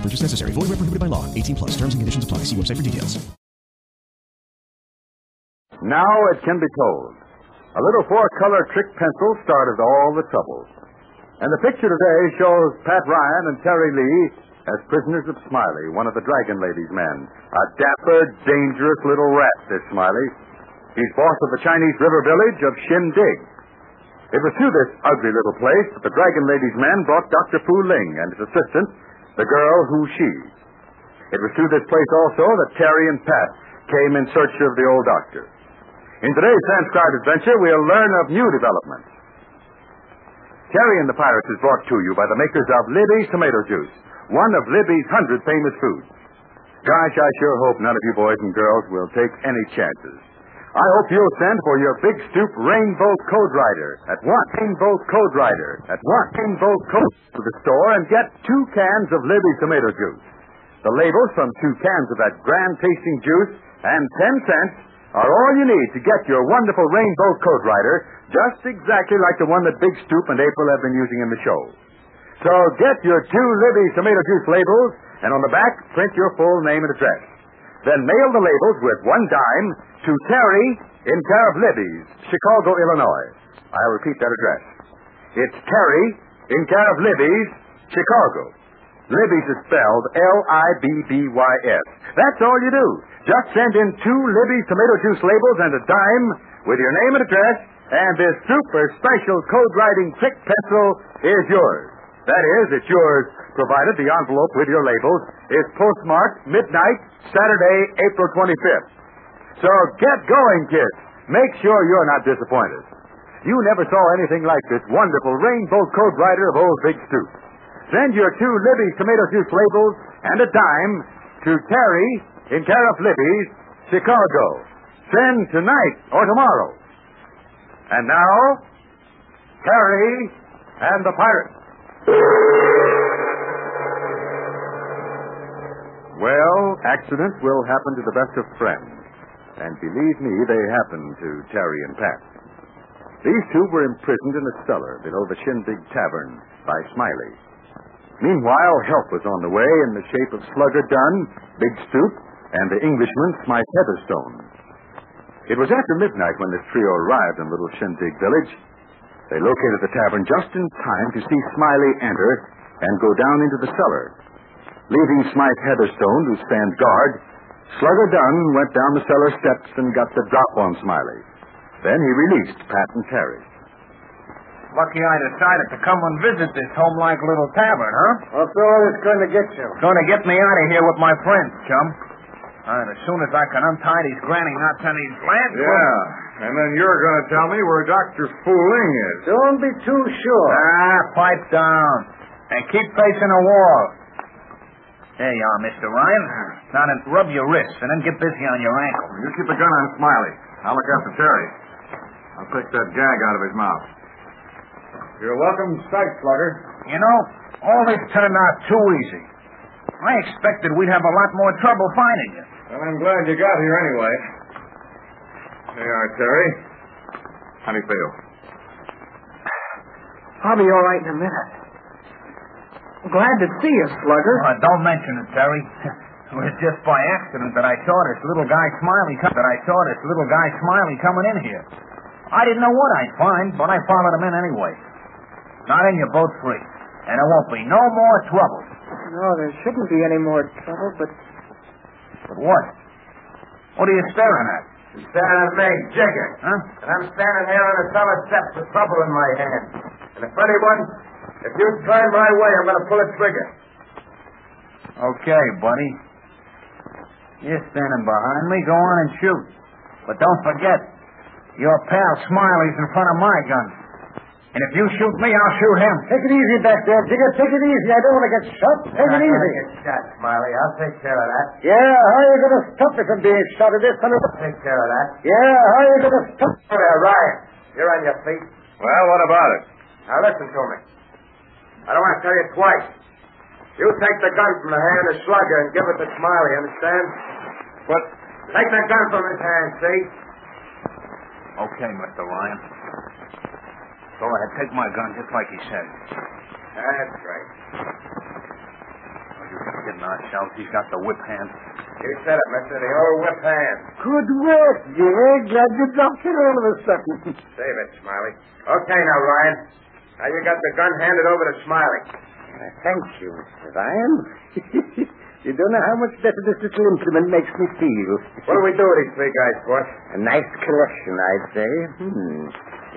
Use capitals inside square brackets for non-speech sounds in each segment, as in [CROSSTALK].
Purchase necessary. Void where prohibited by law. 18 plus. Terms and conditions apply. See website for details. Now it can be told. A little four-color trick pencil started all the trouble. And the picture today shows Pat Ryan and Terry Lee as prisoners of Smiley, one of the Dragon Lady's men. A dapper, dangerous little rat, this Smiley. He's boss of the Chinese river village of Shindig. It was through this ugly little place that the Dragon Lady's men brought Dr. Fu Ling and his assistant, the girl Hu she. It was through this place also that Terry and Pat came in search of the old doctor. In today's transcribed adventure, we'll learn of new developments. Terry and the Pirates is brought to you by the makers of Libby's Tomato Juice, one of Libby's hundred famous foods. Gosh, I sure hope none of you boys and girls will take any chances. I hope you'll send for your Big Stoop Rainbow Code Writer at one Rainbow Code Writer at one Rainbow Code to the store and get two cans of Libby's Tomato Juice. The labels from two cans of that grand tasting juice and ten cents are all you need to get your wonderful Rainbow Code Writer, just exactly like the one that Big Stoop and April have been using in the show. So get your two Libby's tomato juice labels, and on the back, print your full name and address. Then mail the labels with one dime to Terry in care of Libby's, Chicago, Illinois. I'll repeat that address. It's Terry in care of Libby's, Chicago. Libby's is spelled L-I-B-B-Y-S. That's all you do. Just send in two Libby's tomato juice labels and a dime with your name and address, and this super special code writing trick pencil is yours. That is, it's yours, provided the envelope with your labels is postmarked midnight, Saturday, April 25th. So get going, kids. Make sure you're not disappointed. You never saw anything like this wonderful rainbow code writer of Old Big Stoop. Send your two Libby's tomato juice labels and a dime to Terry in care of Libby's, Chicago. Send tonight or tomorrow. And now, Terry and the Pirates. Well, accidents will happen to the best of friends. And believe me, they happened to Terry and Pat. These two were imprisoned in a cellar below the Shindig Tavern by Smiley. Meanwhile, help was on the way in the shape of Slugger Dunn, Big Stoop, and the Englishman Smythe Heatherstone. It was after midnight when this trio arrived in Little Shindig Village. They located the tavern just in time to see Smiley enter and go down into the cellar. Leaving Smythe Heatherstone to stand guard, Slugger Dunn went down the cellar steps and got the drop on Smiley. Then he released Pat and Terry. Lucky I decided to come and visit this homelike little tavern, huh? What's all this going to get you? Going to get me out of here with my friends, chum. And as soon as I can untie these granny knots on these lads. Yeah, and then you're going to tell me where Dr. Fu Ling is. Don't be too sure. Ah, pipe down. And keep facing the wall. There you are, Mr. Ryan. Now then, rub your wrists and then get busy on your ankle. You keep a gun on Smiley. I'll look after Terry. I'll take that gag out of his mouth. You're welcome to sight, Slugger. You know, all this turned out too easy. I expected we'd have a lot more trouble finding you. Well, I'm glad you got here anyway. There you are, Terry. How do you feel? I'll be all right in a minute. Glad to see you, Slugger. Oh, don't mention it, Terry. [LAUGHS] It was just by accident that I saw this little guy Smiley come, that I saw this little guy Smiley coming in here. I didn't know what I'd find, but I followed him in anyway. Now then, you're both free, and there won't be no more trouble. No, there shouldn't be any more trouble, but But what? What are you staring at? You're staring at me, Jigger. Huh? And I'm standing here on the cellar steps with trouble in my hand. And if anyone, if you turn my way, I'm going to pull a trigger. Okay, buddy. You're standing behind me. Go on and shoot. But don't forget, your pal Smiley's in front of my gun. And if you shoot me, I'll shoot him. Take it easy back there, Jigger. Take it easy. I don't want to get shot. Take it I'm easy. get shot, Smiley. I'll take care of that. Yeah, how are you going to stop me from being shot at this son of a... Take care of that. Yeah, how are you going to stop... Oh, there, Ryan. You're on your feet. Well, what about it? Now listen to me. I don't want to tell you twice. You take the gun from the hand of Slugger and give it to Smiley, understand? What? Take the gun from his hand, see? Okay, Mr. Ryan. Go ahead, take my gun just like he said. That's right. Oh, you kidding ourselves? He's got the whip hand. You said it, mister. The old whip hand. Good work, Jigger. Glad you dropped it all of a sudden. Save it, Smiley. Okay, now, Ryan. Now you got the gun handed over to Smiley. Thank you, Mr. Ryan. [LAUGHS] you don't know how much better this little implement makes me feel. What do we do with these three guys, boss? A nice collection, I'd say. Hmm.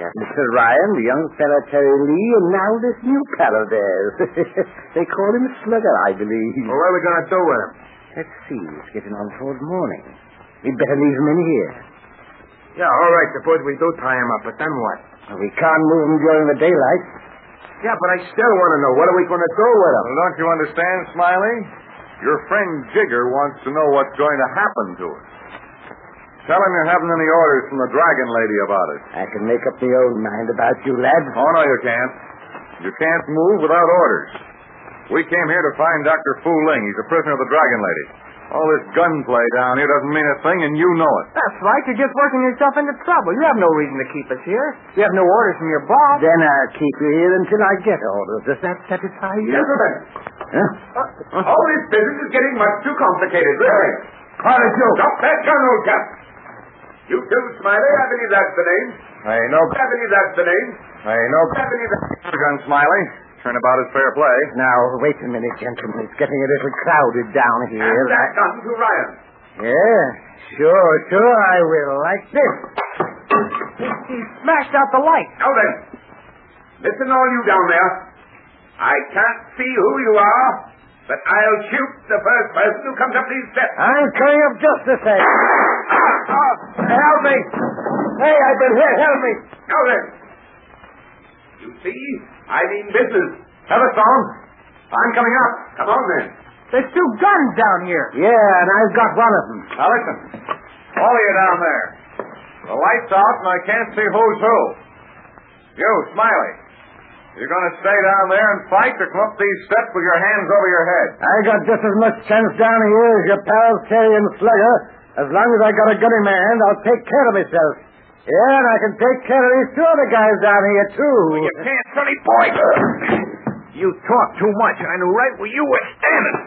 Yeah, Mr. Ryan, the young fellow Terry Lee, and now this new pal of theirs. [LAUGHS] they call him Slugger, I believe. Well, what are we going to do with him? Let's see. It's getting on toward morning. We'd better leave him in here. Yeah, all right. Suppose we do tie him up, but then what? Well, we can't move them during the daylight. Yeah, but I still want to know what are we going to do with them? Well, don't you understand, Smiley? Your friend Jigger wants to know what's going to happen to us. Tell him you haven't any orders from the Dragon Lady about it. I can make up my own mind about you, lad. Oh, no, you can't. You can't move without orders. We came here to find Dr. Fu Ling. He's a prisoner of the Dragon Lady. All this gunplay down here doesn't mean a thing, and you know it. That's right. You're just working yourself into trouble. You have no reason to keep us here. You have no orders from your boss. Then I'll keep you here until I get orders. Does that satisfy you? Gentlemen, Huh? Uh, all this business is getting much too complicated, really. Quiet, Joe. Stop that gun, old chap. You too, Smiley. I believe that's the name. Hey, no, I believe that's the name. hey, no I believe that's... gun, Smiley. Turnabout is fair play. Now, wait a minute, gentlemen. It's getting a little crowded down here. Hand that gun to Ryan. Yeah, sure, sure I will. Like this. He smashed out the light. Now then, listen all you down there. I can't see who you are, but I'll shoot the first person who comes up these steps. I'm coming up just the same. Ah, Help me! Hey, I've been hit. Help me! Now then, you see, I mean business. Heatherstone, I'm coming up. Come on then. There's two guns down here. Yeah, and I've got one of them. Now listen. All of you down there. The light's out and I can't see who's who. You, Smiley. You're going to stay down there and fight or come up these steps with your hands over your head? I got just as much sense down here as your pals Terry and Slugger. As long as I got a gun in my hand, I'll take care of myself. Yeah, and I can take care of these two other guys down here, too. You can't, Sonny boy. You talk too much. I knew right where you were standing.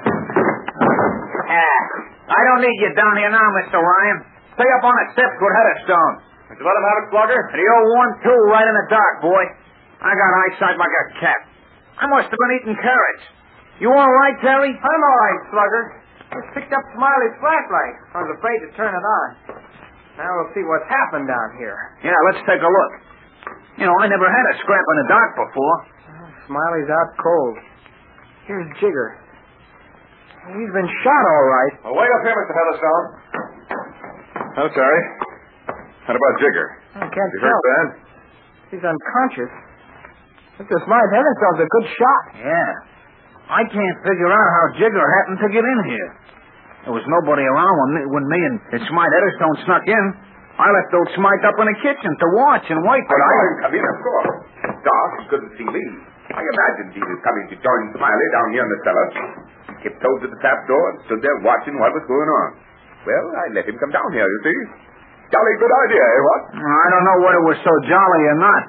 Ah, I don't need you down here now, Mr. Ryan. Stay up on the steps with Heatherstone. Would you let him have it, Slugger? And the old one, too, right in the dark, boy. I got eyesight like a cat. I must have been eating carrots. You all right, Terry? I'm all right, Slugger. Just picked up Smiley's flashlight. I was afraid to turn it on. Now we'll see what's happened down here. Yeah, let's take a look. You know, I never had a scrap in the dark before. Smiley's out cold. Here's Jigger. He's been shot all right. Well, wait up here, Mr. Heatherstone. Oh, sorry. What about Jigger? I can't You hurt tell. bad? He's unconscious. Mr. Smiley Heatherstone's a good shot. Yeah. I can't figure out how Jigger happened to get in here. There was nobody around when me, when me and, and Smythe Heatherstone snuck in. I left old Smythe up in the kitchen to watch and wait for But I didn't come in, of course. Doc couldn't see me. I imagined he was coming to join Smiley down here in the cellar. He tiptoed to the trap door and stood there watching what was going on. Well, I let him come down here, you see. Jolly good idea, eh, what? I don't know whether it was so jolly or not.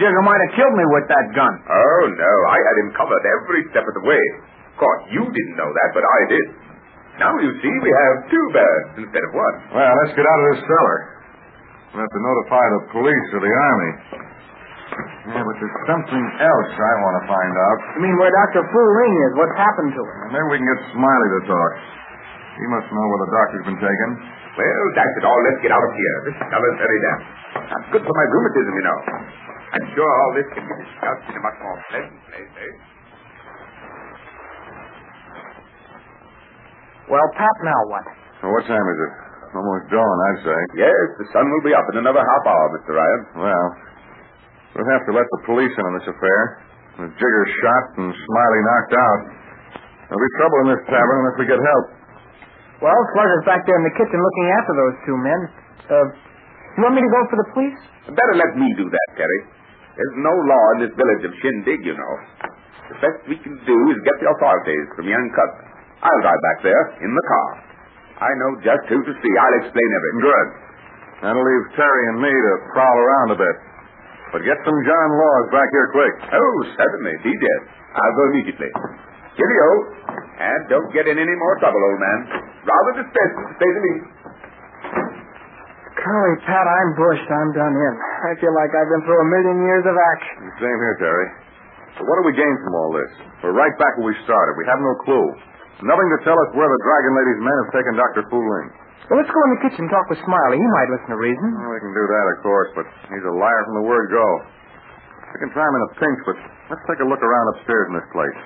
Jigger might have killed me with that gun. Oh, no. I had him covered every step of the way. Of course, you didn't know that, but I did. Now, you see, we have two birds instead of one. Well, let's get out of this cellar. We'll have to notify the police or the army. Yeah, but there's something else I want to find out. You mean where Dr. Fu Ling is? What's happened to him? Maybe we can get Smiley to talk. He must know where the doctor's been taken. Well, dash it all, let's get out of here. This cellar's very damp. Not good for my rheumatism, you know. I'm sure all this can be discussed in a much more pleasant place, eh? Well, Pat, now what? Well, what time is it? Almost dawn, I'd say. Yes, the sun will be up in another half hour, Mr. Ryan. Well, we'll have to let the police in on this affair. With Jigger shot and Smiley knocked out. There'll be trouble in this tavern unless we get help. Well, Slugger's back there in the kitchen looking after those two men. Uh, you want me to go for the police? Better let me do that, Terry. There's no law in this village of Shindig, you know. The best we can do is get the authorities from young cousin. I'll drive back there in the car. I know just who to see. I'll explain everything. Good. That'll leave Terry and me to prowl around a bit. But get some John Laws back here quick. Oh, certainly. Be dead. I'll go immediately. Cheerio. And don't get in any more trouble, old man. Rather distressed, to say the least. Golly, Pat, I'm bushed. I'm done in. I feel like I've been through a million years of action. Same here, Terry. But what do we gain from all this? We're right back where we started. We have no clue. Nothing to tell us where the Dragon Lady's men have taken Dr. Fu Ling. Well, let's go in the kitchen and talk with Smiley. He might listen to reason. Well, we can do that, of course, but he's a liar from the word go. We can try him in a pinch, but let's take a look around upstairs in this place.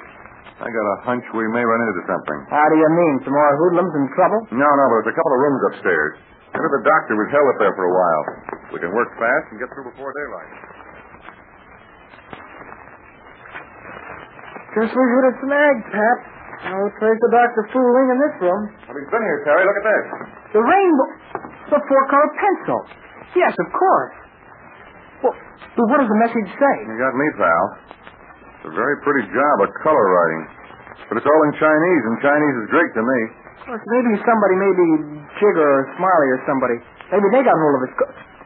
I got a hunch we may run into something. How do you mean? Some more hoodlums in trouble? No, no, but there's a couple of rooms upstairs. Maybe the doctor was held up there for a while. We can work fast and get through before daylight. Just we hit a snag, Pat. No trace of Dr. Fu Ling in this room. Well, he's been here, Terry. Look at this. The rainbow. The four-color pencil. Yes, of course. Well, but what does the message say? You got me, pal. It's a very pretty job of color writing. But it's all in Chinese, and Chinese is Greek to me. Well, maybe somebody, maybe Jigger or Smiley or somebody. Maybe they got hold of it.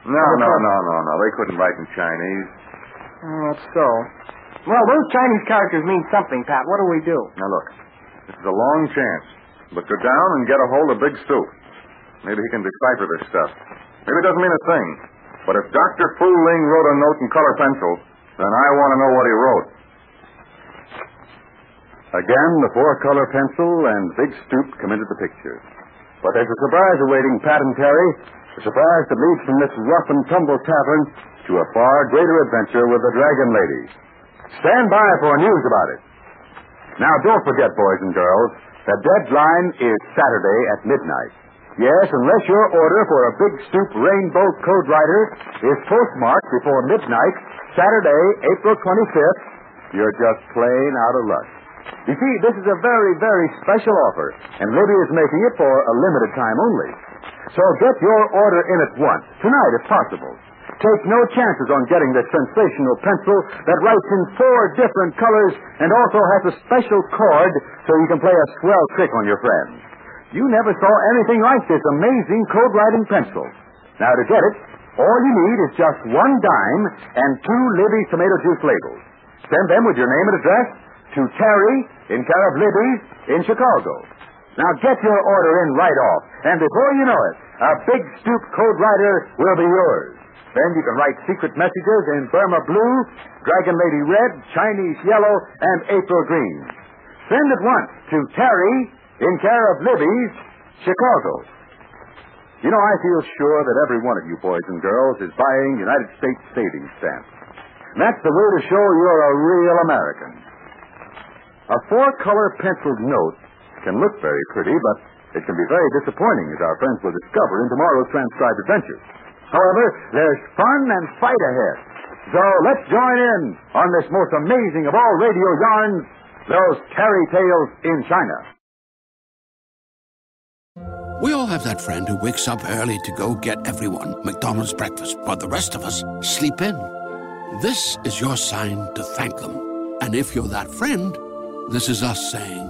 No, no, no, no, no. They couldn't write in Chinese. Oh, that's so. Well, those Chinese characters mean something, Pat. What do we do? Now, look. This is a long chance. But go down and get a hold of Big Stoop. Maybe he can decipher this stuff. Maybe it doesn't mean a thing. But if Dr. Fu Ling wrote a note in color pencil, then I want to know what he wrote. Again, the four-color pencil and Big Stoop come into the picture. But there's a surprise awaiting Pat and Terry, a surprise that leads from this rough and tumble tavern to a far greater adventure with the Dragon Lady. Stand by for news about it. Now, don't forget, boys and girls, the deadline is Saturday at midnight. Yes, unless your order for a Big Stoop Rainbow Code Writer is postmarked before midnight, Saturday, April 25th, you're just plain out of luck. You see, this is a very, very special offer, and Libby is making it for a limited time only. So get your order in at once, tonight if possible. Take no chances on getting this sensational pencil that writes in four different colors and also has a special cord so you can play a swell trick on your friends. You never saw anything like this amazing code writing pencil. Now, to get it, all you need is just one dime and two Libby's tomato juice labels. Send them with your name and address to Terry in care of Libby's in Chicago. Now get your order in right off, and before you know it, a big stoop code writer will be yours. Then you can write secret messages in Burma blue, Dragon Lady red, Chinese yellow, and April green. Send at once to Terry in care of Libby's, Chicago. You know, I feel sure that every one of you boys and girls is buying United States savings stamps. And that's the way to show you're a real American. A four-color penciled note can look very pretty, but it can be very disappointing, as our friends will discover in tomorrow's transcribed adventures. However, there's fun and fight ahead. So let's join in on this most amazing of all radio yarns, those Terry Tales in China. We all have that friend who wakes up early to go get everyone McDonald's breakfast, while the rest of us sleep in. This is your sign to thank them. And if you're that friend, this is us saying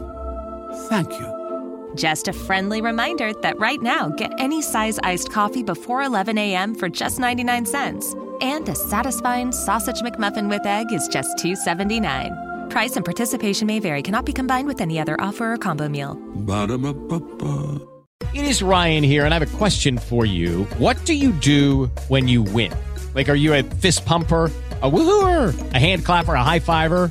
thank you. Just a friendly reminder that right now, get any size iced coffee before 11 a.m. for just 99 cents. And a satisfying sausage McMuffin with egg is just $2.79. Price and participation may vary, cannot be combined with any other offer or combo meal. Ba-da-ba-ba-ba. It is Ryan here, and I have a question for you. What do you do when you win? Like, are you a fist pumper? A woohooer, a hand clapper, a high fiver.